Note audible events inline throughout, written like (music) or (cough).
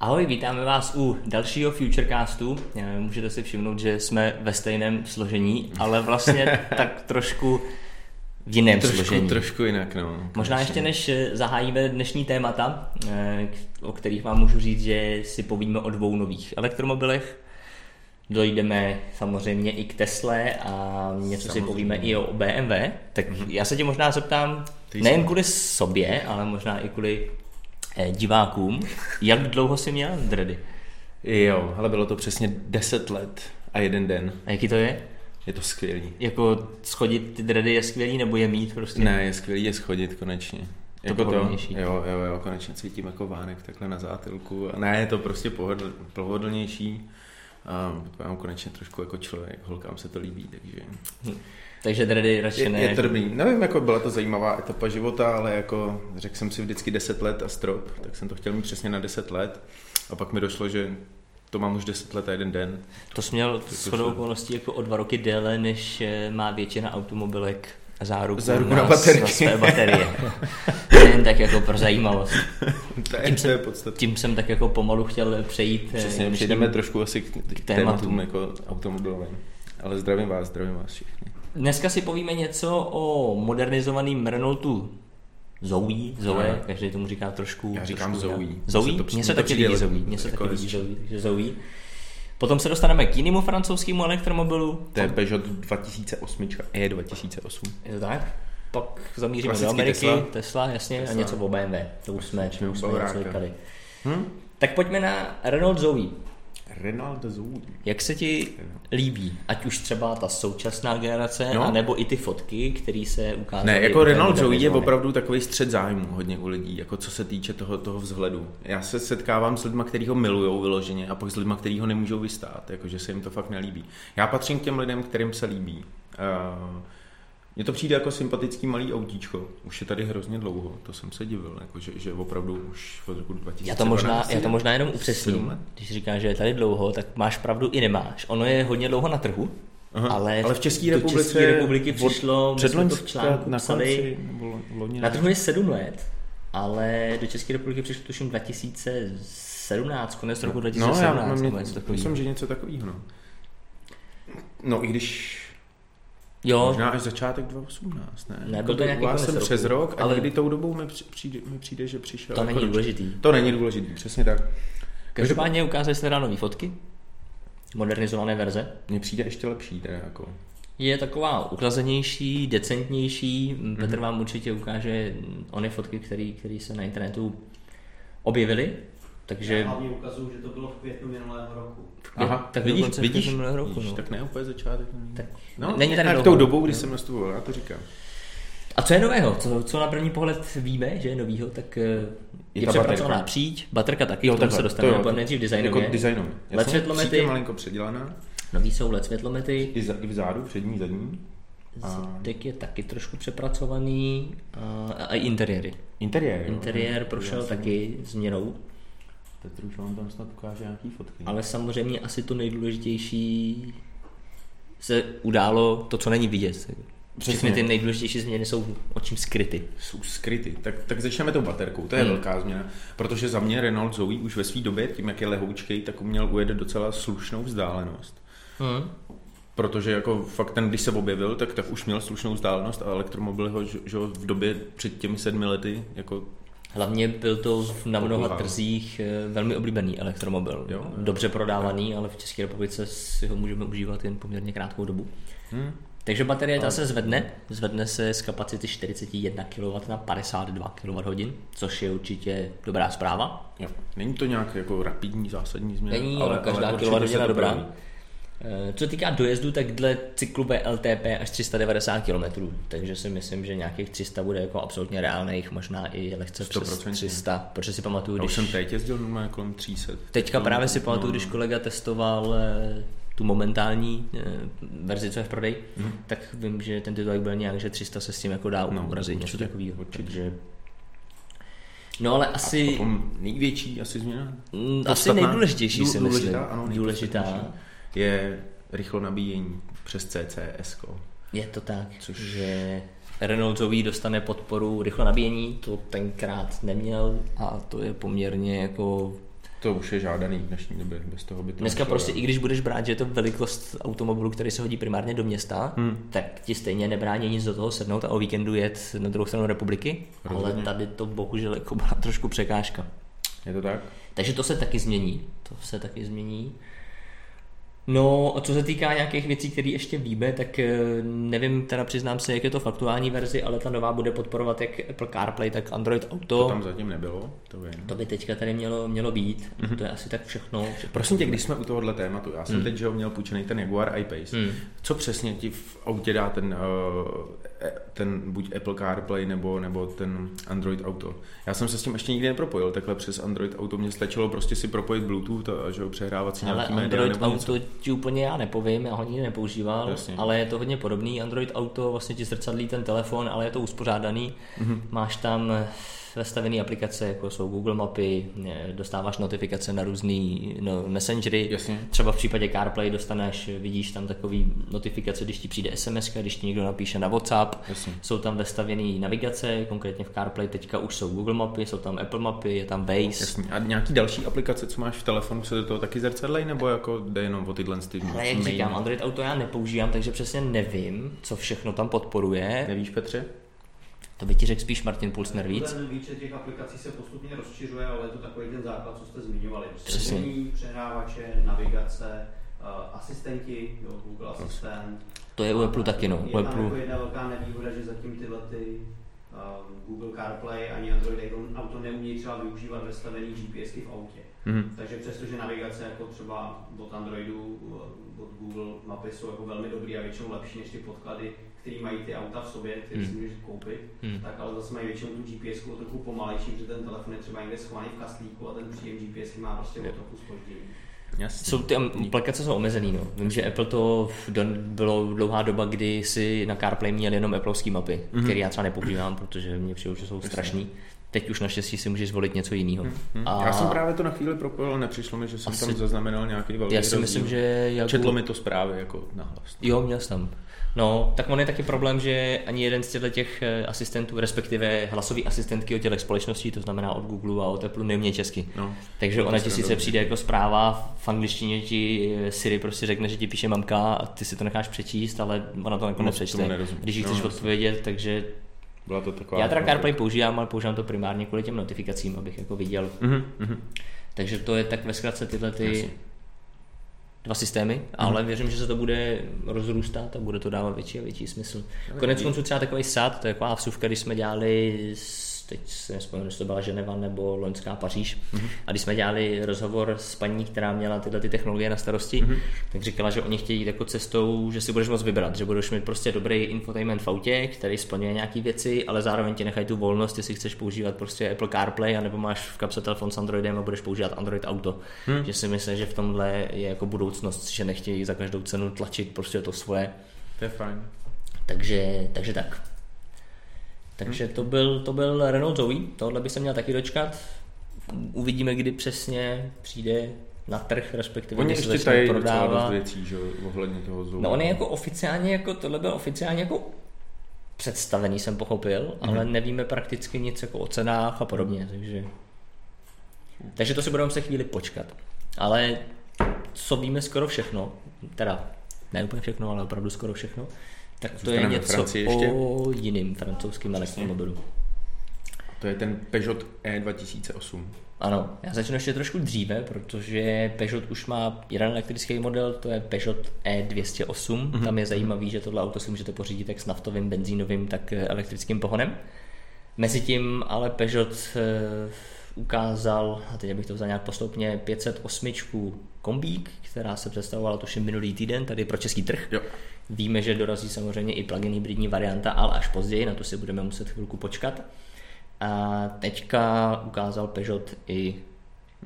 Ahoj, vítáme vás u dalšího Futurecastu. Eh, Můžete si všimnout, že jsme ve stejném složení, ale vlastně (laughs) tak trošku v jiném trošku, složení. Trošku jinak, no. Možná ještě než eh, zahájíme dnešní témata, eh, o kterých vám můžu říct, že si povíme o dvou nových elektromobilech, dojdeme samozřejmě i k Tesle a něco si Samozřejmě. povíme i o BMW, tak já se tě možná zeptám, Ty nejen jsi- kvůli sobě, ale možná i kvůli divákům, jak dlouho jsi měl dready? Jo, ale bylo to přesně 10 let a jeden den. A jaký to je? Je to skvělý. Jako schodit ty dready je skvělý, nebo je mít prostě? Ne, je skvělý je schodit konečně. Jako to, pohodlnější. jo, jo, jo, konečně cítím jako vánek takhle na zátilku. A Ne, je to prostě pohodl, pohodlnější. A vypadám konečně trošku jako člověk, holkám se to líbí, takže Takže dready radši je, ne. je dobrý. Nevím, jako byla to zajímavá etapa života, ale jako řekl jsem si vždycky 10 let a strop, tak jsem to chtěl mít přesně na 10 let. A pak mi došlo, že to mám už 10 let a jeden den. To jsi měl shodou okolností jako o dva roky déle, než eh, má většina automobilek záruku, Záruku na, na baterky. na své baterie. (laughs) Jen tak jako pro zajímavost. Tím to jsem-. Tím jsem tak jako pomalu chtěl přejít. eh, Přesně, přejdeme trošku asi k, k tématům. tématům jako automobilovým. Ale zdravím vás, zdravím vás všichni. Dneska si povíme něco o modernizovaném Renaultu Zoe, Zoe, Ne. každý tomu říká trošku. Já říkám trošku Zoe. Zoe? to- Mně se taky líbí Zoe, mně se jako taky líbí. Zoe, takže Zoe. Potom se dostaneme k jinému francouzskému elektromobilu. To je Peugeot 2008, E 2008. Je to tak? Pak zamíříme do Klasicky Ameriky, Tesla, Tesla. Jasně, Tesla. a něco o BMW. To už jsme, už jsme něco říkali. Hm? Tak pojďme na Renault Zoe. Renault Zoe. Jak se ti líbí? Ať už třeba ta současná generace, No. anebo i ty fotky, které se ukázaly. Ne, jako té Renault Zoe je opravdu takový střed zájmu hodně u lidí, jako co se týče toho, toho vzhledu. Já se setkávám s lidmi, kteří ho milují vyloženě a pak s lidmi, kteří ho nemůžou vystát, jakože se jim to fakt nelíbí. Já patřím k těm lidem, kterým se líbí. Uh, mně to přijde jako sympatický malý autíčko. Už je tady hrozně dlouho, to jsem se divil, jako že, že opravdu už od roku 2012. Já to, možná, já to možná jenom upřesním. Když říkáš, že je tady dlouho, tak máš pravdu i nemáš. Ono je hodně dlouho na trhu, Aha, ale, ale v České republice České republiky přišlo, my jsme to v článku na psali, konci, nebo loni, Na trhu je 7 let, ale do České republiky přišlo tuším 2017, konec roku No, 2017. já mám, nebo ně, něco takového. myslím, že něco takového. No. no, i když jo, možná až začátek 2018, ne? Nebyl to nějaký konec jsem roku, přes rok, ale ale- někdy tou dobou mi při- přijde, mi přijde že přišel. to jako není důležitý. To není důležitý, přesně tak. Každopádně ukázali jste nové fotky, modernizované verze. Mně přijde ještě lepší, teda jako. Je taková uklazenější, decentnější. Mhm. Mm-hmm. Petr vám určitě ukáže ony fotky, které se na internetu objevily. Takže Já hlavně ukazuju, že to bylo v květnu minulého roku. Aha, tak vidíš, vidíš, květnu minulého roku, vidíš no. tak ne úplně začátek. Tak no, není tady tak dlouho. tou dobou, kdy jsem nastupoval, já to říkám. A co je nového? Co, co na první pohled víme, že je novýho, tak eh, je, je ta přepracovaná baterka. příď, baterka taky, Jo, k tomu takhle, se to dostaneme, jo, ale nejdřív designově. Jako designově. LED světlomety. je malinko předělaná. Nový jsou LED světlomety, I, za, I vzadu, přední, zadní. A zadek je taky trošku přepracovaný a, a i interiéry. interiér. jo. Interiér prošel Já jsem- taky změnou, Petr už vám tam snad ukáže nějaký fotky. ale samozřejmě asi to nejdůležitější se událo to, co není vidět. Všechny Přesně. ty nejdůležitější změny jsou očím skryty. jsou skryty. Tak, tak začneme tou baterkou, to je Hmm. velká změna. Protože za mě Renault Zoe už ve své době, tím jak je lehoučkej, tak uměl ujet docela slušnou vzdálenost. Hmm. Protože jako fakt ten, když se objevil, tak, tak už měl slušnou vzdálenost a elektromobil ho že, že v době před těmi sedmi lety jako Hlavně byl to v- na mnoha trzích eh, velmi oblíbený elektromobil. Jo. Dobře prodávaný, ale v České republice si ho můžeme užívat jen poměrně krátkou dobu. hm, Takže baterie ta se zvedne, zvedne se z kapacity 41 kW na 52 kWh, což je určitě dobrá zpráva. jo. Není to nějak jako rapidní zásadní změna, Není, ale, každá určitě kWh to dobrá. Eh, Co se týká dojezdu, tak dle cyklu LTP až 390 km, takže si myslím, že nějakých 300 bude jako absolutně reálných, možná i lehce přes 100%. 300, protože si pamatuju, Já už když... jsem teď jezdil normálně kolem 300. Teďka právě si pamatuju, No, když kolega testoval eh, tu momentální eh, verzi, co je v prodeji, Mhm. tak vím, že ten titulek byl nějak, že 300 se s tím jako dá No, urazit, něco takového. Takže... No ale asi, Potom největší asi změna. mm, asi nejdůležitější si myslím. důležitá, ano, důležitá. Je rychlo nabíjení přes CCS. Je to tak, Což- že Renault Zoe dostane podporu rychlo nabíjení, to tenkrát neměl a to je poměrně jako To už je žádaný v dnešní době, bez toho by to Dneska nešlo, prostě, i když budeš brát, že je to velikost automobilu, který se hodí primárně do města, Hmm. tak ti stejně nebrání nic do toho sednout a o víkendu jet na druhou stranu republiky, Rozhodně. ale tady to bohužel jako byla trošku překážka. Je to tak? Takže to se taky změní. To se taky změní. No, co se týká nějakých věcí, které ještě víme, tak eh, nevím, teda přiznám se, jak je to v aktuální verzi, ale ta nová bude podporovat jak Apple CarPlay, tak Android Auto. To tam zatím nebylo, to vím. To by teďka tady mělo, mělo být. Mm-hmm. To je asi tak všechno. všechno Prosím tě, když jsme u tohohle tématu, já jsem Hmm. teď že ho měl půjčený ten Jaguar I-Pace. Hmm. Co přesně ti v autě dá ten, uh, ten buď Apple CarPlay nebo, nebo ten Android Auto? Já jsem se s tím ještě nikdy nepropojil, takhle přes Android Auto mě stačilo prostě si propojit Bluetooth a že ho přehrávat si nějaký média Android nebo něco. Ti úplně já nepovím, já ho nikdy nepoužíval, Jasně. ale je to hodně podobný. Android Auto vlastně ti zrcadlí ten telefon, ale je to uspořádaný. Mhm. Máš tam vestavené aplikace, jako jsou Google mapy, eh, dostáváš notifikace na různý no, messengery. Jasně. Třeba v případě CarPlay dostaneš, vidíš tam takový notifikace, když ti přijde SMS, když ti někdo napíše na WhatsApp. Jasně. Jsou tam vestavěné navigace, konkrétně v CarPlay teďka už jsou Google mapy, jsou tam Apple mapy, je tam Waze. Jasně. A nějaký další aplikace, co máš v telefonu, se do toho taky zrcadlej, nebo jako jde jenom o tyhle ty Ale jak main? říkám, Android Auto já nepoužívám, takže přesně nevím, co všechno tam podporuje. Nevíš, Petře? To by ti řekl spíš Martin Pulsner víc. Ten výčet těch aplikací se postupně rozšiřuje, ale je to takový ten základ, co jste zmiňovali. Přesně. Přehrávače, navigace, uh, asistenti, jo, Google Asistent. To je u Apple taky, no. Je U tam jako jedna velká nevýhoda, že zatím tyhle ty um, Google CarPlay ani Android Auto- Auto neumějí třeba využívat vestavený GPSky v autě. Mhm. Takže přestože navigace jako třeba od Androidu, uh, od Google mapy jsou jako velmi dobrý a většinou lepší než ty podklady, které mají ty auta v sobě, které si Hmm. můžeš koupit, Hmm. tak ale zase mají většinou tu GPS o trochu pomalejší, protože ten telefon je třeba někde schovaný v kastlíku a ten příjem GPS má prostě o trochu spoždění. Jasně. Jsou ty aplikace jsou omezený, no. Vím, že Apple to bylo dlouhá doba, kdy si na CarPlay měl jenom Appleovský mapy, Mhm. mm-hmm. které já třeba nepoužívám, protože mě přijde, že jsou strašný. Teď už naštěstí si můžeš zvolit něco jiného. Hm. Já jsem právě to na chvíli propojil, ale nepřišlo mi, že jsem Asi- tam zaznamenal nějaký velký Já si rozdíl. myslím, že... Jak... Četlo mi to zprávy jako nahlas. Jo, měl jsem. No, tak on je taky problém, že ani jeden z těchto těch eh, asistentů, respektive hlasový asistentky od těch společností, to znamená od Google a od Apple, neumí česky. No. Takže ona ti sice přijde jako zpráva, v angličtině ti eh, Siri prostě řekne, že ti píše mamka a ty si to necháš přečíst, ale ona to nakonec tomu přečte, když jí No, chceš jasně. odpovědět, takže Byla to taková... já teda CarPlay používám, ale používám to primárně kvůli těm notifikacím, abych jako viděl. Mhm, mhm. Takže to je tak ve zkratce tyhle ty Jasně. dva systémy, ale věřím, že se to bude rozrůstat a bude to dávat větší a větší smysl. Konec konců třeba takový sad, to je taková vsuvka, když jsme dělali, s- teď se nespomenu, jestli to byla Ženeva nebo Loňská Paříž, a když jsme dělali rozhovor s paní, která měla tyhle ty technologie na starosti, tak říkala, že oni chtějí jít jako cestou, že si budeš moct vybrat, že budeš mít prostě dobrý infotainment v autě, který splňuje nějaké věci, ale zároveň ti nechají tu volnost, jestli chceš používat prostě Apple CarPlay, anebo máš v kapse telefon s Androidem a budeš používat Android Auto. Hmm. Že si myslím, že v tomhle je jako budoucnost, že nechtějí za každou cenu tlačit prostě to svoje. To je fajn. Takže, takže tak. Takže to byl, to byl Renault Zoe, tohle by se měl taky dočkat. Uvidíme, kdy přesně přijde na trh, respektive Oni ještě tady docela dost věcí, že ohledně toho zůru. No on je jako oficiálně, jako tohle byl oficiálně jako představený, jsem pochopil, mm-hmm. ale nevíme prakticky nic jako o cenách a podobně, takže... Takže to si budeme se chvíli počkat. Ale co víme skoro všechno, teda ne úplně všechno, ale opravdu skoro všechno, tak to je něco Francii ještě? o jiným francouzským elektromobilu. To je ten Peugeot E E2008. Ano, já začnu ještě trošku dříve, protože Peugeot už má jeden elektrický model, to je Peugeot E208. Mm-hmm. Tam je zajímavý, že tohle auto si můžete pořídit jak s naftovým, benzínovým, tak elektrickým pohonem. Mezitím ale Peugeot eh, ukázal, a teď bych to vzal nějak postupně, 508 kombík, která se představovala tuším minulý týden tady pro český trh. Jo. Víme, že dorazí samozřejmě i plug-in hybridní varianta, ale až později, na to si budeme muset chvilku počkat. A teďka ukázal Peugeot i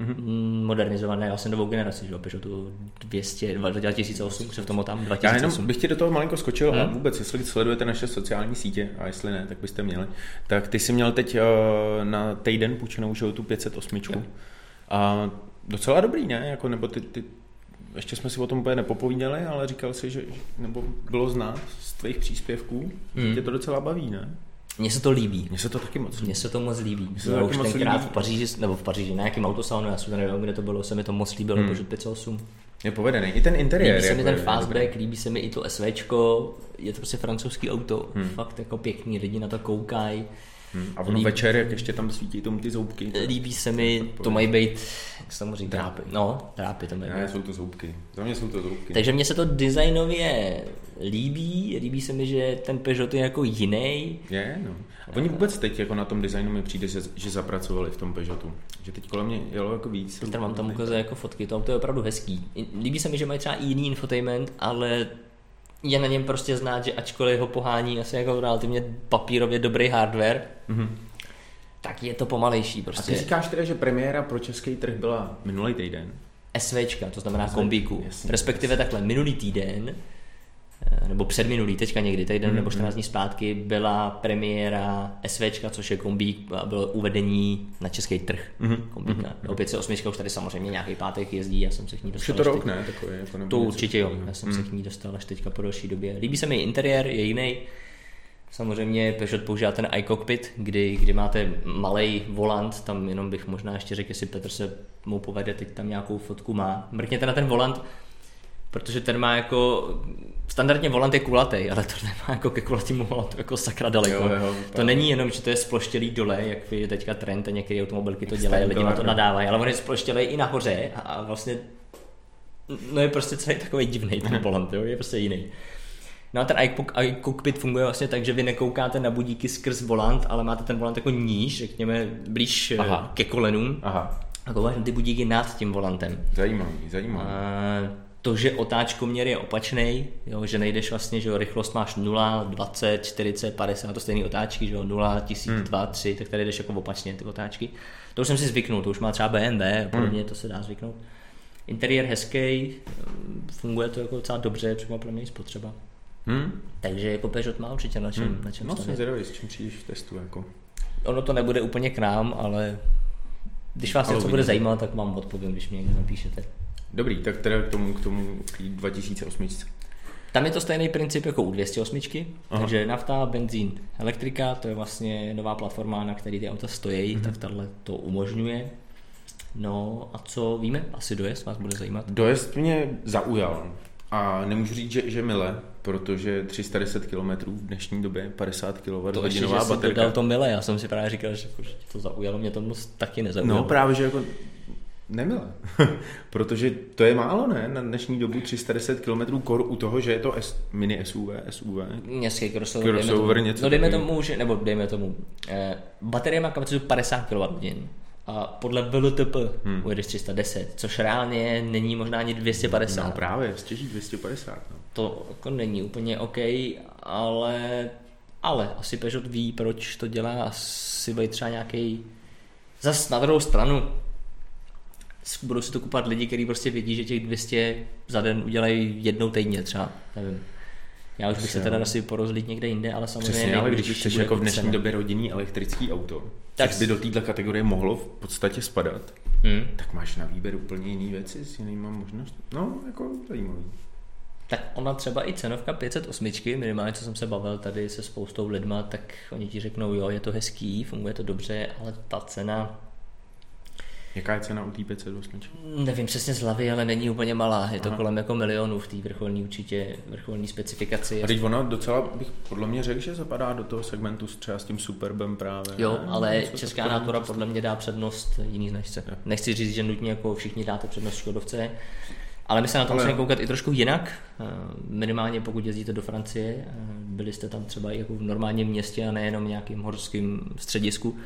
mm-hmm. modernizované, vlastně novou generaci, že jo, Peugeotu 200, 2008, se v tom tam Já 2008. jenom bych ti do toho malinko skočil Hmm. a vůbec, jestli sledujete naše sociální sítě, a jestli ne, tak byste měli, tak ty jsi měl teď uh, na týden půjčenou že tu 508. Jo. A docela dobrý, ne? Jako, nebo ty, ty, ještě jsme si o tom úplně nepopovídali, ale říkal si, že, nebo bylo znát z tvých příspěvků, že Hmm. tě to docela baví, ne? Mně se to líbí. Mně se to taky moc líbí. Mně se to moc líbí. se to Já už tenkrát líbí. v Paříži, nebo v Paříži, na nějakém autosalonu, já si to nevím, kde to bylo, se mi to moc líbilo, hmm. Peugeot 508. Je povedený. I ten interiér. Líbí se mi ten fastback, líbí se mi i to SVčko, je to prostě francouzský auto, Hmm. fakt jako pěkný, lidi na to koukají. Hmm. A ono Líbí- večer, jak ještě tam svítí tomu ty zoubky. to- Líbí se mi, to mají být, jak se tomu říká? Drápy. No, drápy to mají Ne, jsou to zoubky. Za mě jsou to zoubky. Takže mně se to designově líbí, líbí se mi, že ten Peugeot je jako jiný. Je, no. A oni vůbec teď jako na tom designu mi přijde, že, že zapracovali v tom Peugeotu. Že teď kolem mě jelo jako víc. Petr vám tam ukazuje jako fotky, to auto je opravdu hezký. Líbí se mi, že mají třeba i jiný infotainment, ale je na něm prostě znát, že ačkoliv ho pohání asi jako relativně papírově dobrý hardware, Mhm. tak je to pomalejší A ty prostě. říkáš teda, že premiéra pro český trh byla minulý týden? SVčka, to znamená kombíku. Respektive takhle, minulý týden, nebo předminulý, teďka někdy, týden Mhm, nebo 14 dní zpátky, byla premiéra SVčka, což je kombík, a bylo uvedení na český trh. Mhm, Kombíka. Opět se osmička už tady samozřejmě nějaký pátek jezdí, já jsem se k ní dostal. je to rok, ne? Takový, jako To určitě jo, já jsem Mm. se k ní dostal až teďka po delší době. Líbí se mi interiér, je jiný. Samozřejmě Peugeot používá ten iCockpit, kdy, kdy máte malý volant, tam jenom bych možná ještě řekl, jestli Petr se mu povede, teď tam nějakou fotku má. Mrkněte na ten volant, protože ten má jako, standardně volant je kulatý, ale to nemá jako ke kulatému volantu jako sakra daleko. Jo, jo, to není jenom, že to je sploštělý dole, jak je teďka trend a některé automobilky to dělají, lidi na to standard. nadávají, ale on je sploštělý i nahoře a, vlastně no je prostě celý takový divný ten volant, jo? je prostě jiný. No a ten iCock- iCockpit funguje vlastně tak, že vy nekoukáte na budíky skrz volant, ale máte ten volant jako níž, řekněme blíž Aha. Aha. ke kolenům Aha, a koukáte ty budíky nad tím volantem. zajímavý, zajímavý. A to, že otáčkoměr je opačný, jo, že nejdeš vlastně, že jo, rychlost máš 0, 20, 40, 50, to stejný otáčky, že jo, 0, 1000, Hmm. 2, 3, tak tady jdeš jako opačně ty otáčky. To už jsem si zvyknul, to už má třeba BMW a podobně, Hmm. to se dá zvyknout. Interiér hezký, funguje to jako docela dobře, třeba pro mě spotřeba. Hm? Takže jako Peugeot má určitě na čem, Hm. na čem No jsem zvědavý, s čím přijdeš v testu. Jako. Ono to nebude úplně k nám, ale když vás něco bude zajímat, tak vám odpovím, když mě někdo napíšete. Dobrý, tak teda k tomu, k tomu k té 2008. Tam je to stejný princip jako u 208, Aha. takže nafta, benzín, elektrika, to je vlastně nová platforma, na který ty auta stojí, Mhm. tak tahle to umožňuje. No a co víme? Asi dojezd vás bude zajímat. Dojezd mě zaujal. A nemůžu říct, že, že mile, protože 310 km v dnešní době, 50 kWh To ještě, že hodinová jsi dodal baterka. to milé, já jsem si právě říkal, že, to zaujalo, mě to moc taky nezaujalo. No právě, že jako nemile. (laughs) protože to je málo, ne? Na dnešní dobu 310 km kor u toho, že je to S, mini SUV, SUV. Městský crossover, Crossover, dejme tomu, něco no dejme tomu, že, nebo dejme tomu, eh, baterie má kapacitu 50 kWh a podle VLTP Hmm. ujedeš 310, což reálně není možná ani 250. No právě, stěží 250. No. To jako není úplně OK, ale, ale asi Peugeot ví, proč to dělá, asi bude třeba nějaký Zas na druhou stranu budou si to kupovat lidi, kteří prostě vědí, že těch 200 za den udělají jednou týdně třeba, nevím. Já už bych se teda asi porozlít někde jinde, ale samozřejmě Přesně, ale když chceš jako v dnešní cena. době rodinný elektrický auto, Tak by do této kategorie mohlo v podstatě spadat, Hmm. tak máš na výběr úplně jiný věci s jinýma možnostmi. No, jako zajímavý. Tak ona třeba i cenovka 508, minimálně co jsem se bavil tady se spoustou lidma, tak oni ti řeknou, jo, je to hezký, funguje to dobře, ale ta cena, Jaká je cena u té 508? nevím přesně z hlavy, ale není úplně malá, je to Aha. kolem jako milionů v té vrcholní určitě, vrcholní specifikaci. A teď ona docela bych podle mě řekl, že zapadá do toho segmentu s třeba s tím Superbem právě. Jo, ne? ale Něco Česká prostě. podle mě dá přednost jiný značce. Jo. Nechci říct, že nutně jako všichni dáte přednost Škodovce, ale my se na to musíme koukat i trošku jinak, eh, minimálně pokud jezdíte do Francie, eh, byli jste tam třeba i jako v normálním městě a nejenom nějakým horským středisku,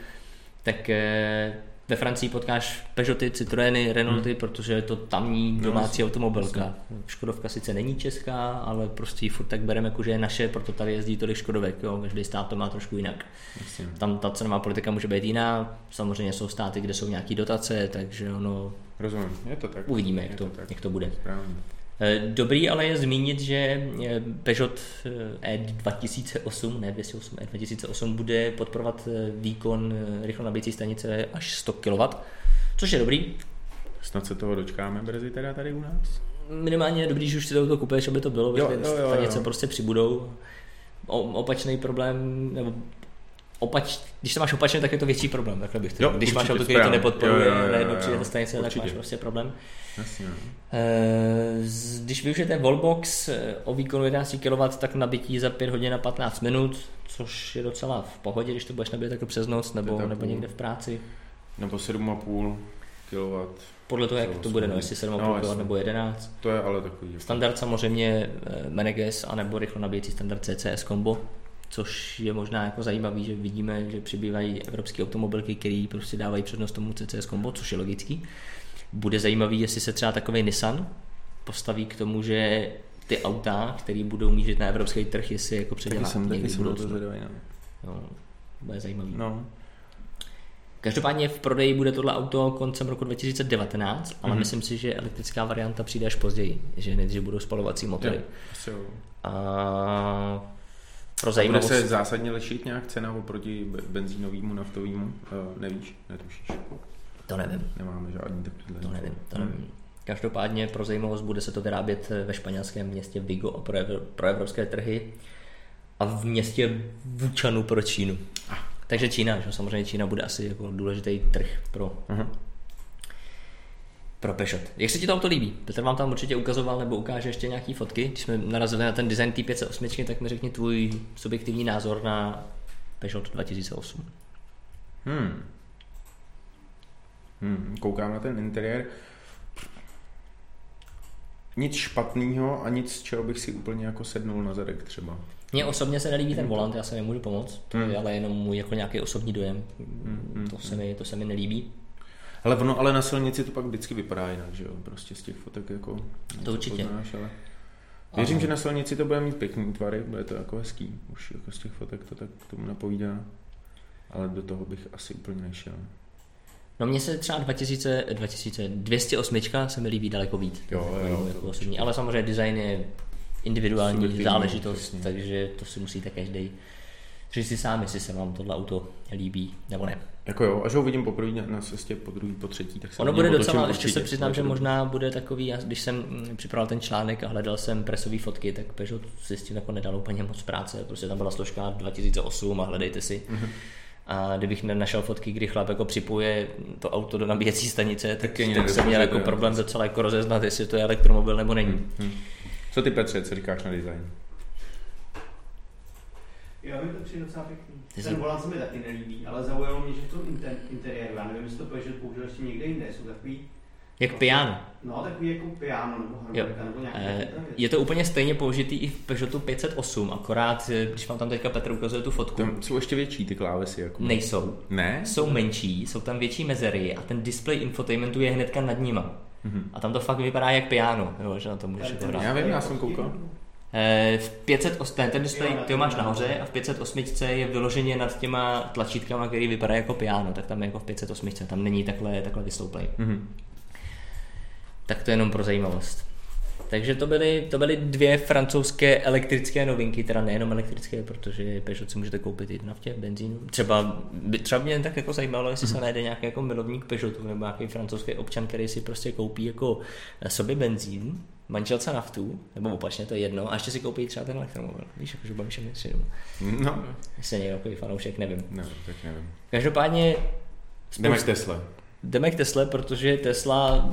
tak eh, ve Francii potkáš Peugeoty, Citroeny, Renaulty, hmm. protože je to tamní No, domácí jasně, automobilka. Škodovka sice není česká, ale prostě ji furt tak bereme, jako že je naše, proto tady jezdí tolik Škodovek. Jo? Každý stát to má trošku jinak. Jasně. Tam ta cenová politika může být jiná, samozřejmě jsou státy, kde jsou nějaké dotace, takže ono, Rozumím, je to tak. uvidíme, Je jak to, tak. jak to bude. Správně. Eh, Dobrý ale je zmínit, že eh, Peugeot eh, E2008, ne 208, E2008 bude podporovat výkon eh, rychlonabíjecí stanice až 100 kW, což je dobrý. Snad se toho dočkáme brzy teda tady u nás. Minimálně je dobrý, že už si to kupuješ, aby to bylo, Jo, protože jo, jo, stanice jo. prostě přibudou. O, opačný problém, nebo opač, když to máš opačně, tak je to větší problém, takhle bych to Jo. Když máš auto, který to nepodporuje na jo, přijde jo. stanice, tak máš prostě problém. Jasně. no. Eh, Když využijete Wallbox eh, o výkonu 11 kW, tak nabití za 5 hodin a 15 minut, což je docela v pohodě, když to budeš nabít jako přes noc nebo, nebo někde v práci. Nebo 7,5 kW. Podle toho, jak To bude, no, jestli 7,5 no, kW nebo 11. To je ale takový. Standard samozřejmě eh, Meneges anebo rychlo nabíjecí standard CCS Combo, což je možná jako zajímavý, že vidíme, že přibývají evropské automobilky, které prostě dávají přednost tomu CCS Combo, což je logický. Bude zajímavý, jestli se třeba takový Nissan postaví k tomu, že ty auta, které budou mířit na evropský trh, jestli jako předělá Taky jsem, taky jsem to zvědavý. No. No, bude zajímavý. no. Každopádně v prodeji bude tohle auto koncem roku 2019, ale Mhm. myslím si, že elektrická varianta přijde až později, že nejdřív budou spalovací motory. Jo. A pro Bude zajímavost, se zásadně lišit nějak cena oproti be- benzínovému, naftovému? Uh, nevíš, netušíš. to nevím, Nemáme žádný takovýhle. to nevím, to nevím. Každopádně pro zajímavost bude se to vyrábět ve španělském městě Vigo a pro, pro evropské trhy a v městě Vučanu pro Čínu. Takže Čína, že? samozřejmě Čína bude asi jako důležitý trh pro, Aha. Pro Peugeot. Jak se ti to auto líbí? Petr vám tam určitě ukazoval nebo ukáže ještě nějaký fotky. Když jsme narazili na ten design T508, tak mi řekni tvůj subjektivní názor na Peugeot 2008. Hmm. Hmm. Koukám na ten interiér. Nic špatného a nic, z čeho bych si úplně jako sednul na zadek třeba. Mně osobně se nelíbí ten volant, já se nemůžu pomoct, to Hmm. je ale jenom můj jako nějaký osobní dojem. hmm, To se mi, to se mi nelíbí. Ale ono, ale na silnici to pak vždycky vypadá jinak, že jo? Prostě z těch fotek jako... To určitě. Poznáš, ale... Věřím, Aha. že na silnici to bude mít pěkný tvary, bude to jako hezký. Už jako z těch fotek to tak tomu napovídá. Ale do toho bych asi úplně nešel. No mně se třeba 2000, 2000, 208 se mi líbí daleko víc. Jo, jo, jako, to jako určitě. osobní. Ale samozřejmě design je individuální Subjektivní, záležitost, přesně. takže to si musíte každý říct si sám, jestli se vám tohle auto líbí nebo ne. Jako jo, až ho vidím poprvé na, na cestě, po druhý, po třetí, tak se Ono bude docela, ještě se přiznám, že možná bude takový, já, když jsem mm, připravil ten článek a hledal jsem presové fotky, tak Peugeot si s tím jako nedal úplně moc práce, prostě tam byla složka 2008 a hledejte si. Mhm. A kdybych nenašel fotky, kdy chlap jako připuje to auto do nabíjecí stanice, tak, Taky tak jsem měl jako problém docela jako rozeznat, jestli to je elektromobil nebo není. Hmm. Co ty Petře, co říkáš na design? Já mi to přijde docela pěkný. Ty Ten volant se mi taky nelíbí, ale zaujalo mě, že v tom inter, interiéru, já nevím, jestli to Peugeot použil ještě někde jinde, jsou takový, Jak piano. no takový jako piano nebo harmonika nebo nějaký Eh, věc. Je to úplně stejně použitý i v Peugeotu 508, akorát, eh, když vám tam teďka Petr ukazuje tu fotku, Tam jsou ještě větší ty klávesy. Jako. nejsou. Ne? Jsou menší, jsou tam větší mezery a ten display infotainmentu je hnedka nad nima. Mhm. A tam to fakt vypadá jak piano, jo, že na to můžeš jako hrát. Já vím, já jsem koukal. Eh, V 508, ten, display, ty ho máš nahoře a v 508 je vyloženě nad těma tlačítkama, který vypadá jako piano, tak tam je jako v 508, tam není takhle, takhle vystouplej. Mhm. Tak to je jenom pro zajímavost. Takže to byly, to byly dvě francouzské elektrické novinky, teda nejenom elektrické, protože Peugeot si můžete koupit i v naftě, benzínu. Třeba, by, třeba mě tak jako zajímalo, jestli se najde nějaký jako milovník Peugeotu nebo nějaký francouzský občan, který si prostě koupí jako sobě benzín, manželce naftu, nebo opačně, to je jedno, a ještě si koupí třeba ten elektromobil. Víš, jakože budeme všechny tři doma. No, Jestli je někdo takový fanoušek, nevím. ne, tak nevím. Každopádně Jdeme k Tesle. jdeme k Tesle, protože Tesla,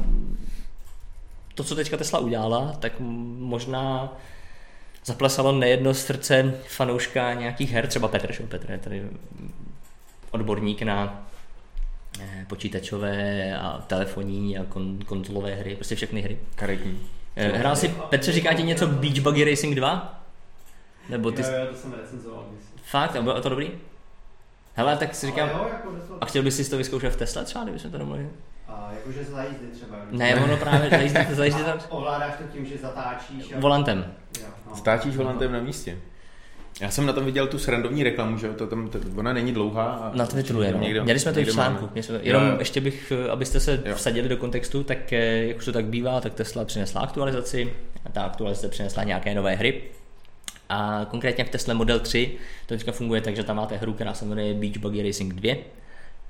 to, co teďka Tesla udělala, tak možná zaplesalo nejedno srdce fanouška nějakých her, třeba Petr, že? Petr je tady odborník na eh, počítačové a telefonní a kon, konzolové hry, prostě všechny hry. Karetní. Eh, Hrál si, Petře, říká ti něco Beach Buggy Racing 2? Nebo ty, Jo, jo, to jsem recenzoval. fakt, a bylo to dobrý? Hele, tak si říkám, jako a chtěl bys si to vyzkoušet v Tesla třeba, kdybychom to domluvili? A jakože za jízdy třeba. Ne, ono právě zajízdí, zajízdí tam A ovládáš to tím, že zatáčíš. a- volantem. Jo, no. Stáčíš volantem na místě. Já jsem na tom viděl tu srandovní reklamu, že to tam, to, ona není dlouhá. A Na Twitteru jenom. Někde- Měli jsme to i v článku. jsme Jenom jo. ještě bych, eh, abyste se Jo. vsadili do kontextu, tak eh, jak už to tak bývá, tak Tesla přinesla aktualizaci a ta aktualizace přinesla nějaké nové hry. A konkrétně v Tesla Model 3 to teďka funguje tak, že tam máte hru, která se jmenuje Beach Buggy Racing 2.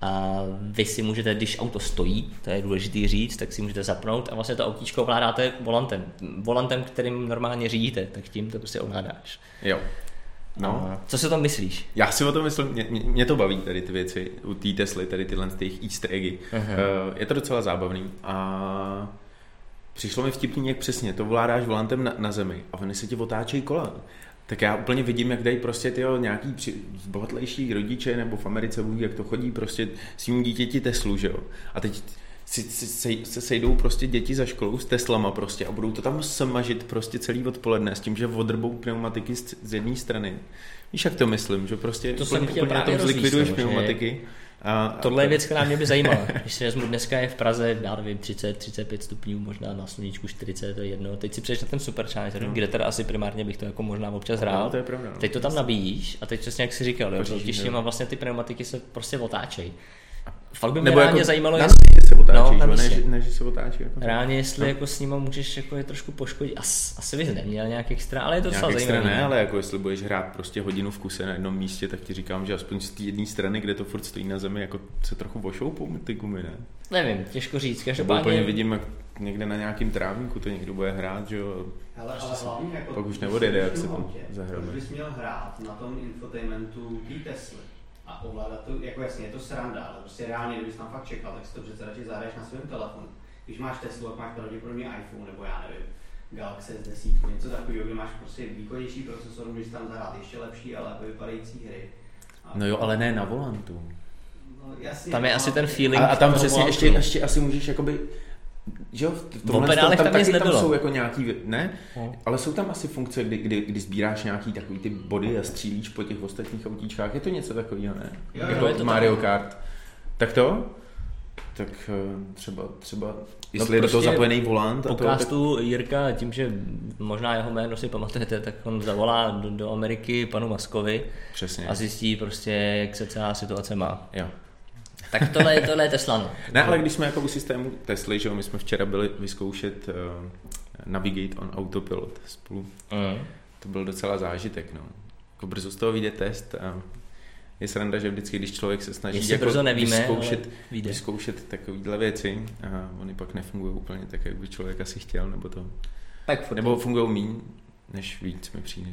A vy si můžete, když auto stojí, to je důležitý říct, tak si můžete zapnout a vlastně to autíčko ovládáte volantem. Volantem, kterým normálně řídíte, tak tím to prostě ovládáš. Jo. No. Co si o tom myslíš? Já si o tom myslím, mě, mě, mě to baví tady ty věci, u té Tesly, tady tyhle ty jejich easter eggy. Aha. Uh, je to docela zábavný a přišlo mi vtipný, jak přesně, to vládáš volantem na, na zemi a oni se ti otáčejí kola. Tak já úplně vidím, jak dají prostě tyjo, nějaký při, bohatlejší rodiče nebo v Americe, jak to chodí prostě svým dítěti Teslu, že jo. A teď si, si, se, se sejdou prostě děti za školou s Teslama prostě a budou to tam smažit prostě celý odpoledne s tím, že odrbou pneumatiky z, z jedné strany. Víš, jak to myslím, že prostě To úplně, úplně na tom zlikviduješ no, pneumatiky. A, a Tohle je věc, která mě by zajímala. Když si vezmu, dneska je v Praze, já nevím, 30, 35 stupňů, možná na sluníčku 40, to je jedno. Teď si přejdeš na ten supercharger, No. kde teda asi primárně bych to jako možná občas hrál. No, to je pravda. no. Teď to tam nabíjíš a teď přesně jak jsi říkal, jo, totiž těma vlastně ty pneumatiky se prostě otáčejí. Fakt by mě Nebo reálně jako zajímalo, na jestli, se otáčí, No, na no, ne, místě. že, ne, že se otáčí. Jako reálně jestli No. jako s nima můžeš jako je trošku poškodit. As, asi bys neměl nějak extra, ale je to docela zajímavé. ne, ale jako jestli budeš hrát prostě hodinu v kuse na jednom místě, tak ti říkám, že aspoň z té jedné strany, kde to furt stojí na zemi, jako se trochu vošoupou ty gumy, ne? Nevím, těžko říct. Nebo úplně Každopádně vidím, jak někde na nějakém trávníku to někdo bude hrát, že jo. Ale, ale hlavně jako... pak už neodejde, jak se tam zahrabe. Proč bys měl hrát na tom infotainmentu té Tesly a ovládat to, jako jasně, je to sranda, ale prostě reálně, kdybys tam fakt čekal, tak si to přece radši zahraješ na svém telefonu. Když máš Teslu, tak máš pravděpodobně iPhone, nebo já nevím, Galaxy S10, něco takového, kde máš prostě výkonnější procesor, můžeš tam zahrát ještě lepší a lépe vypadající hry. A, No jo, ale ne na volantu. no, jasně, tam je no, asi ten feeling. A, a tam přesně ještě, ještě asi můžeš jakoby že jo, v pedálech tam, tam taky tam nebylo. jsou jako nějaký, ne? No. Ale jsou tam asi funkce, kdy, kdy, kdy sbíráš nějaký takový ty body a střílíš po těch ostatních autíčkách. Je to něco takového, ne? Jo, jako jo, je to Mario tak. Kart. Tak to? Tak eh, třeba, třeba jestli je do toho prostě zapojený volant a to, tak, Jirka, tím, že možná jeho jméno si pamatujete, tak on zavolá do, do Ameriky panu Maskovi přesně. a zjistí prostě, jak se celá situace má. Jo. Tak tohle, je- tohle je Tesla. No. Ne, ale když jsme jako u systému Tesly, že jo, my jsme včera byli vyzkoušet uh, Navigate on Autopilot spolu. Mm. To byl docela zážitek, no. Jako brzo z toho vyjde test a je sranda, že vždycky, když člověk se snaží Jestli jako brzo nevíme, vyzkoušet, vyzkoušet takovéhle věci a oni pak nefungují úplně tak, jak by člověk asi chtěl, nebo to, Tak nebo fungují méně, než víc mi přijde.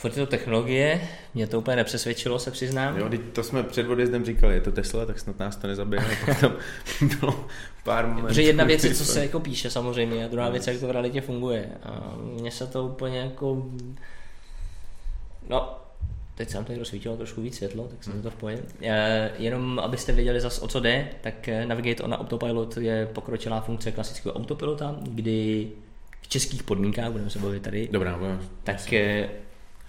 Furt je to technologie, mě to úplně nepřesvědčilo, se přiznám. Jo, to jsme před odjezdem říkali, je to Tesla, tak snad nás to nezabije, (laughs) tam bylo pár momentů. Protože jedna věc je, co se jako píše samozřejmě, a druhá věc je, jak to v realitě funguje. A mně se to úplně jako... No, teď se nám tady rozsvítilo trošku víc světlo, tak jsem to v pohodě. Eh, Jenom abyste věděli zas o co jde, tak eh, Navigate on Autopilot je pokročilá funkce klasického autopilota, kdy v českých podmínkách, budeme se bavit tady, Dobrá, tak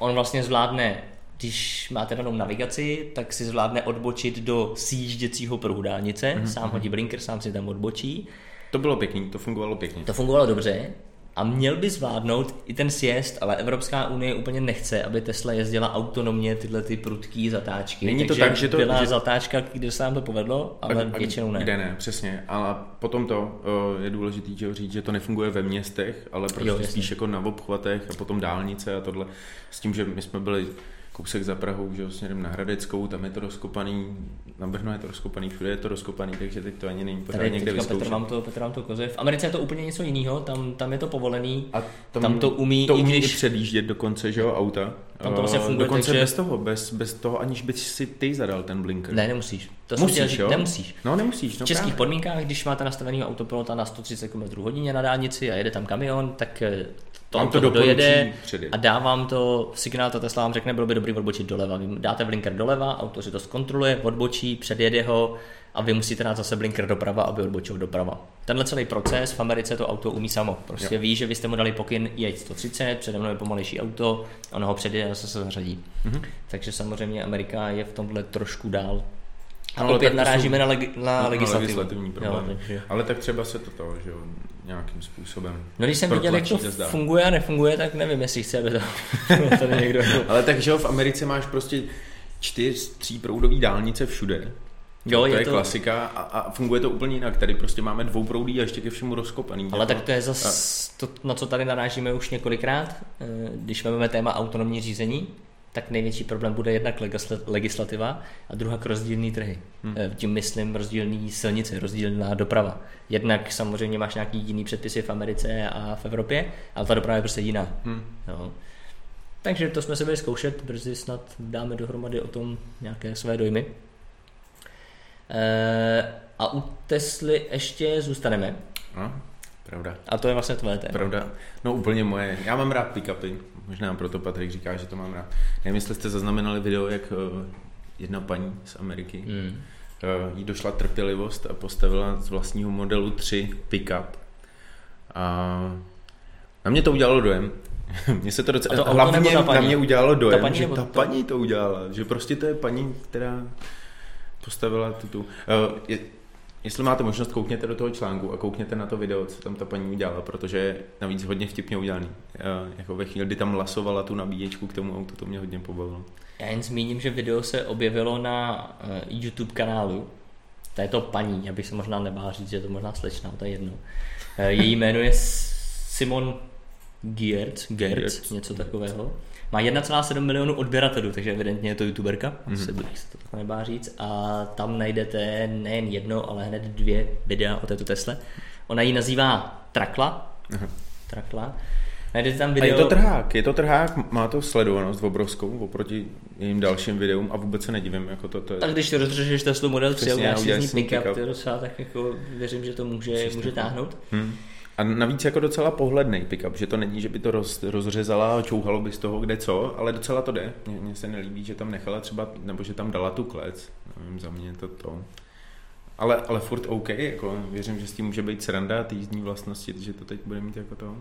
on vlastně zvládne, když máte danou navigaci, tak si zvládne odbočit do sjížděcího pruhu dálnice, Mhm, sám hodí blinker, sám si tam odbočí. To bylo pěkný, to fungovalo pěkně. To fungovalo dobře a měl by zvládnout i ten sjezd, ale Evropská unie úplně nechce, aby Tesla jezdila autonomně tyhle ty prudký zatáčky. Není to Takže tak, že to- byla že- zatáčka, kde se nám to povedlo, ale A- většinou ne. Kde ne, přesně. Ale potom to uh, je důležité říct, že to nefunguje ve městech, ale prostě Jo, jasně. spíš jako na obchvatech a potom dálnice a tohle. S tím, že my jsme byli kousek za Prahou, že jo, směrem na Hradeckou, tam je to rozkopaný, na Brno je to rozkopaný, všude je to rozkopaný, takže teď to ani není pořád Tady někde teďka Petr vyzkoušet. vám, to, Petr vám to koze. V Americe je to úplně něco jiného, tam, tam je to povolený. A Tam to umí, to i umí když- i předjíždět dokonce, že jo, auta. Tam to vlastně Eh, funguje Dokonce tak, že- bez toho, bez, bez toho, aniž bys si ty zadal ten blinker. Ne, nemusíš. To Musíš, jo? Nemusíš. No nemusíš, no V českých právě. podmínkách, když máte nastavený autopilota na 130 km hodině na dálnici a jede tam kamion, tak eh, to Vám to dojede a dá vám to signál, to Tesla vám řekne, bylo by dobrý odbočit doleva. Vy dáte blinker doleva, auto si to zkontroluje, odbočí, předjede ho a vy musíte dát zase blinker doprava, aby odbočil doprava. Tenhle celý proces v Americe to auto umí samo. Prostě Jo. ví, že vy jste mu dali pokyn jeď 130, přede mnou je pomalejší auto, ono ho předjede a zase se zařadí. Mhm. Takže samozřejmě Amerika je v tomhle trošku dál. A No, ale opět narážíme jsou- na, legi- na, na legislativu. legislativní problém. Jo, takže... Ale tak třeba se to to, že nějakým způsobem. No když jsem viděl, jak to zdá. funguje a nefunguje, tak nevím, jestli chce, aby to (laughs) tady někdo... Ale tak, že jo, v Americe máš prostě čtyř, tříproudový dálnice všude. Jo, to je je to- klasika a, a, funguje to úplně jinak. Tady prostě máme dvouproudý a ještě ke všemu rozkopaný. Ale jako, tak to je zase to, na co tady narážíme už několikrát. Eh, Když vezmeme téma autonomní řízení, tak největší problém bude jednak legisla- legislativa a druhá rozdílný trhy. Hmm. Hmm. Tím myslím rozdílný silnice, rozdílná doprava. Jednak samozřejmě máš nějaký jiný předpisy v Americe a v Evropě, ale ta doprava je prostě jiná. Hm. Jo. Takže to jsme se byli zkoušet, brzy snad dáme dohromady o tom nějaké své dojmy. E, a u Tesly ještě zůstaneme. No, pravda. A to je vlastně tvoje téma. Pravda. No úplně moje. Já mám rád pick-upy. Možná proto Patrik říká, že to mám rád. Nevím, jestli jste zaznamenali video, jak eh, jedna paní z Ameriky uh, jí došla trpělivost a postavila z vlastního modelu 3 pickup. A na mě to udělalo dojem. (laughs) Mně se to A docela, to auto hlavně ta paní? na mě udělalo dojem, paní že ta to- paní to udělala, že prostě to je paní, která postavila tu tu. Uh, je, jestli máte možnost, koukněte do toho článku a koukněte na to video, co tam ta paní udělala, protože je navíc hodně vtipně udělaný. Uh, jako ve chvíli, kdy tam lasovala tu nabíječku k tomu autu, to mě hodně pobavilo. Já jen zmíním, že video se objevilo na eh, YouTube kanálu této paní, já bych se možná nebál říct, že je to možná slečna, to je jedno. Eh, Její jméno je Simon Giertz, Gertz, Giertz. něco takového. Má 1,7 milionu odběratelů, takže evidentně je to youtuberka, Mhm. mm-hmm. se se to tak nebá říct. A tam najdete nejen jedno, ale hned dvě videa o této Tesle. Ona ji nazývá Trakla. Aha. Trakla. Najdete tam A video... je to trhák, je to trhák, má to sledovanost obrovskou oproti jejím dalším videům a vůbec se nedivím, jako to, to je... Tak když rozřešeš Teslu Model 3 a uděláš z ní pick-up, pick-up. to je docela tak jako, věřím, že to může, Přesně může táhnout. Hmm. A navíc jako docela pohledný pick-up, že to není, že by to roz, rozřezala a čouhalo by z toho kde co, ale docela to jde. Mně, se nelíbí, že tam nechala třeba, nebo že tam dala tu klec, nevím, za mě to to. Ale, ale furt OK, jako věřím, že s tím může být sranda ty jízdní vlastnosti, že to teď bude mít jako to.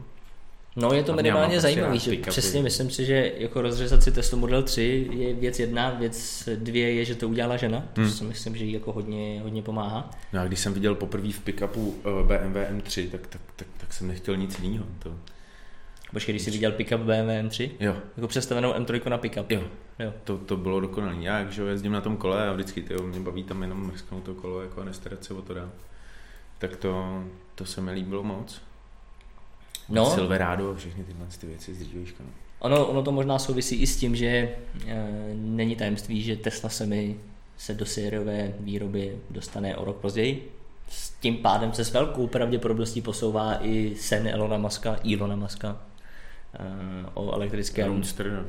No je to minimálně zajímavý, že přesně myslím si, že jako rozřezat si Tesla Model 3 je věc jedna, věc dvě je, že to udělala žena, to Hmm. si myslím, že jí jako hodně, hodně pomáhá. No a když jsem viděl poprvé v pick-upu eh, BMW M3, tak, tak, tak, tak jsem nechtěl nic jiného. To... Počkej, když jsi viděl pick-up BMW M3, Jo, jako představenou M3 na pick-up. jo, jo. To, to bylo dokonalé. Já, jo, jezdím na tom kole a vždycky tyjo, mě baví tam jenom mrsknout to kolo jako a nestarat se o to dál. Tak to, to se mi líbilo moc. No. Silverado a všechny tyhle ty věci z dřívějška. No. Ono, ono to možná souvisí i s tím, že e, není tajemství, že Tesla se mi se do sériové výroby dostane o rok později. S tím pádem se s velkou pravděpodobností posouvá i sen Elona Muska, Elona Muska e, o elektrickém. Roadster.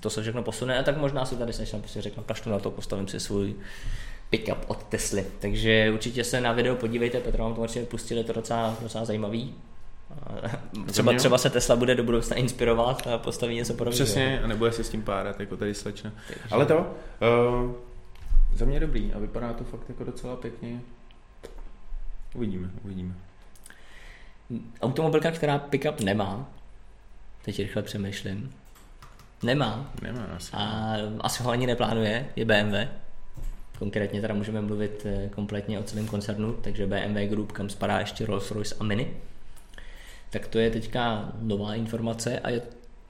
To se všechno posune a tak možná si tady snad prostě řeknu, kašlu na to, postavím si svůj pick-up od Tesly. Takže určitě se na video podívejte, Petra vám to určitě pustili, je to docela, docela zajímavý. (laughs) Třeba, třeba se Tesla bude do budoucna inspirovat a postaví něco podobného. Přesně, a nebude se s tím párat, jako tady slečna. Takže- Ale to, uh, za mě dobrý a vypadá to fakt jako docela pěkně. Uvidíme, uvidíme. Automobilka, která pick-up nemá, teď rychle přemýšlím, nemá Nemá asi. a asi ho ani neplánuje, je BMW. Konkrétně teda můžeme mluvit eh, kompletně o celém koncernu, takže BMW Group, kam spadá ještě Rolls-Royce a Mini. Tak to je teďka nová informace a je,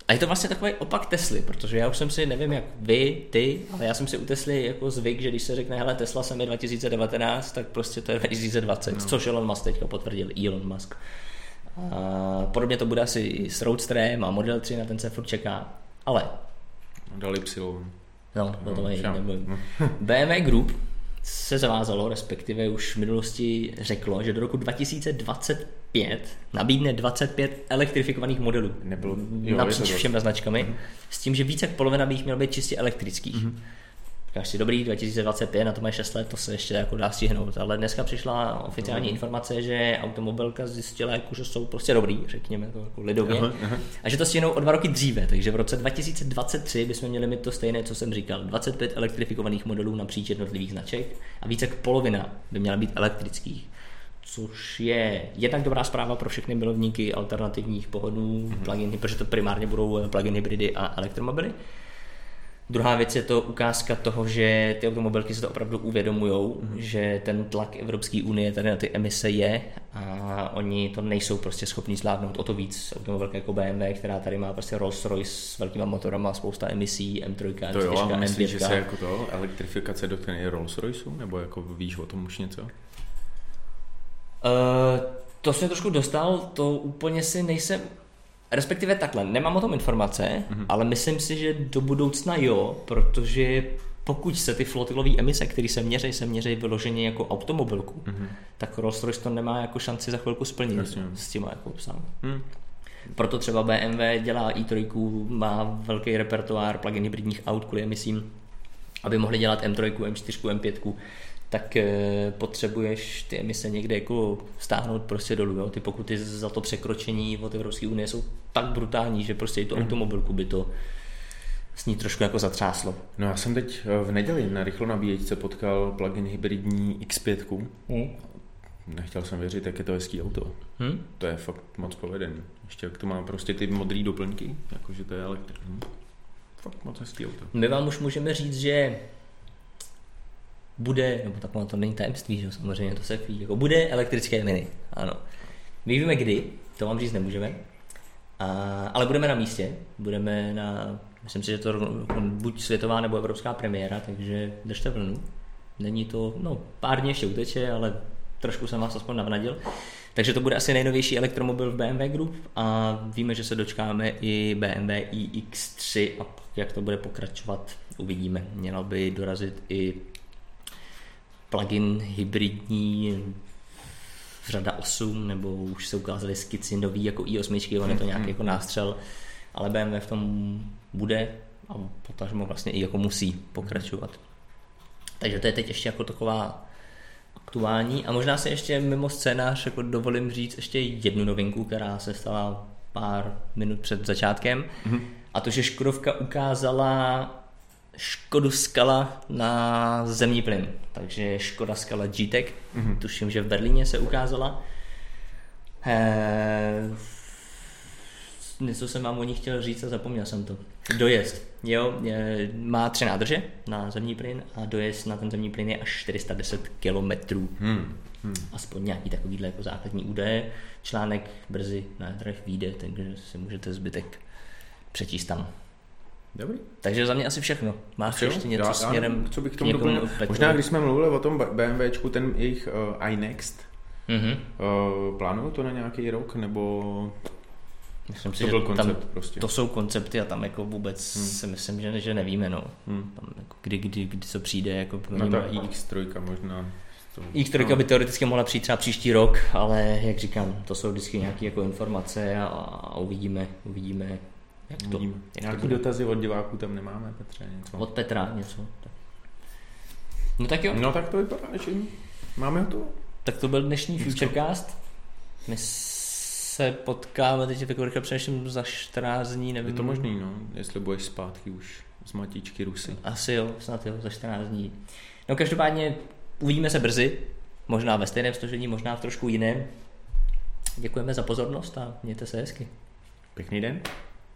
a je to vlastně takový opak Tesly, protože já už jsem si, nevím jak vy, ty, ale já jsem si u Tesly jako zvyk, že když se řekne, hele Tesla se mi 2019, tak prostě to je 2020, no. což Elon Musk teďka potvrdil, Elon Musk. A podobně to bude asi i s Roadsterem a Model 3, na ten se furt čeká, ale Dali psilou. No, o tom ani šam. nemluvím. (laughs) BMW Group se zavázalo, respektive už v minulosti řeklo, že do roku 2025 nabídne 25 elektrifikovaných modelů. Nebylo- jo, napříč všemi značkami. S tím, že více jak polovina by jich mělo být čistě elektrických. Mhm. Říkáš si, dobrý, 2025, na to mají 6 let, to se ještě jako dá stihnout. Ale dneska přišla oficiální Mhm. informace, že automobilka zjistila, jako, že jsou prostě dobrý, řekněme to jako lidově. Aha, aha. A že to stihnou o dva roky dříve, takže v roce 2023 bychom měli mít to stejné, co jsem říkal. 25 elektrifikovaných modelů napříč jednotlivých značek a více jak polovina by měla být elektrických. Což je jednak dobrá zpráva pro všechny milovníky alternativních pohodů, mm-hmm. plug-in, protože to primárně budou eh, plug-in hybridy a elektromobily. Druhá věc je to ukázka toho, že ty automobilky se to opravdu uvědomují, mm. že ten tlak Evropské unie tady na ty emise je a oni to nejsou prostě schopni zvládnout o to víc. Automobilka jako BMW, která tady má prostě Rolls Royce s velkýma motorama, spousta emisí, M3, To jo, M4, a myslíš, že M5. se jako to elektrifikace dotkne Rolls Royceu? Nebo jako víš o tom už něco? Uh, to jsem trošku dostal, to úplně si nejsem, respektive takhle, nemám o tom informace, mm-hmm. ale myslím si, že do budoucna jo, protože pokud se ty flotilové emise, které se měří, se měří vyloženě jako automobilku, mm-hmm. tak Rolls Royce to nemá jako šanci za chvilku splnit Jasně. s tím jako obsahem. Hm. Proto třeba BMW dělá i3, má velký repertoár plug-in hybridních aut kvůli emisím, aby mohli dělat M3, M4, M5, tak e, potřebuješ ty emise někde jako stáhnout prostě dolů. Jo? Ty pokuty za to překročení od Evropské unie jsou tak brutální, že prostě i tu mm. automobilku by to s ní trošku jako zatřáslo. No já jsem teď eh, v neděli na rychlo nabíječce potkal plug-in hybridní X5. Mm. Nechtěl jsem věřit, jak je to hezký auto. Hmm? To je fakt moc povedený. Ještě jak to má prostě ty modré doplňky, jakože to je elektrický. Fakt moc hezký auto. My vám už můžeme říct, že bude, nebo takové to není tajemství, že samozřejmě to se ví, jako bude elektrické mini, ano. My víme kdy, to vám říct nemůžeme, a, ale budeme na místě, budeme na, myslím si, že to buď světová nebo evropská premiéra, takže držte vlnu. Není to, no pár dní ještě uteče, ale trošku jsem vás aspoň navnadil. Takže to bude asi nejnovější elektromobil v BMW Group a víme, že se dočkáme i BMW iX3 a jak to bude pokračovat, uvidíme. Mělo by dorazit i plugin hybridní řada 8, nebo už se ukázaly skici nový jako i8, on je to nějaký mhm. jako nástřel, ale BMW v tom bude a potažmo vlastně i jako musí pokračovat. Takže to je teď ještě jako taková aktuální a možná se ještě mimo scénář jako dovolím říct ještě jednu novinku, která se stala pár minut před začátkem mm-hmm. a to, že Škodovka ukázala Škodu Skala na zemní plyn. Takže Škoda Skala GTEC, mm-hmm. tuším, že v Berlíně se ukázala. Eee, něco jsem vám o ní chtěl říct a zapomněl jsem to. Dojezd. Jo, je, má tři nádrže na zemní plyn a dojezd na ten zemní plyn je až 410 km. Hmm. Hmm. Aspoň nějaký takovýhle jako základní údaje. Článek brzy na jetrech vyjde, takže si můžete zbytek přečíst tam. Dobrý. Takže za mě asi všechno. Máš jo, ještě něco já, směrem já, co bych k tomu doplnil? Možná, když jsme mluvili o tom BMWčku, ten jejich uh, iNext, mm-hmm. uh, plánují to na nějaký rok, nebo Myslím to si, byl že koncept tam, prostě. To jsou koncepty a tam jako vůbec hmm. si myslím, že, že nevíme, no. Hmm. Tam jako kdy, kdy, kdy, co přijde, jako No ta X3 možná. X3 no. by teoreticky mohla přijít třeba příští rok, ale jak říkám, to jsou vždycky nějaké jako informace a, a uvidíme, uvidíme, jak to, uvidíme. Jak Nějaký to dotazy od diváků tam nemáme, Petře, něco? Od Petra něco. Tak. No tak jo. No tak to vypadá, že máme to. Tak to byl dnešní Futurecast. My se potkáme, teď tak rychle přemýšlím za 14 dní, nevím. Je to možný, no, jestli budeš zpátky už z Matíčky Rusy. Asi jo, snad jo, za 14 dní. No každopádně uvidíme se brzy, možná ve stejném složení, možná v trošku jiném. Děkujeme za pozornost a mějte se hezky. Pěkný den.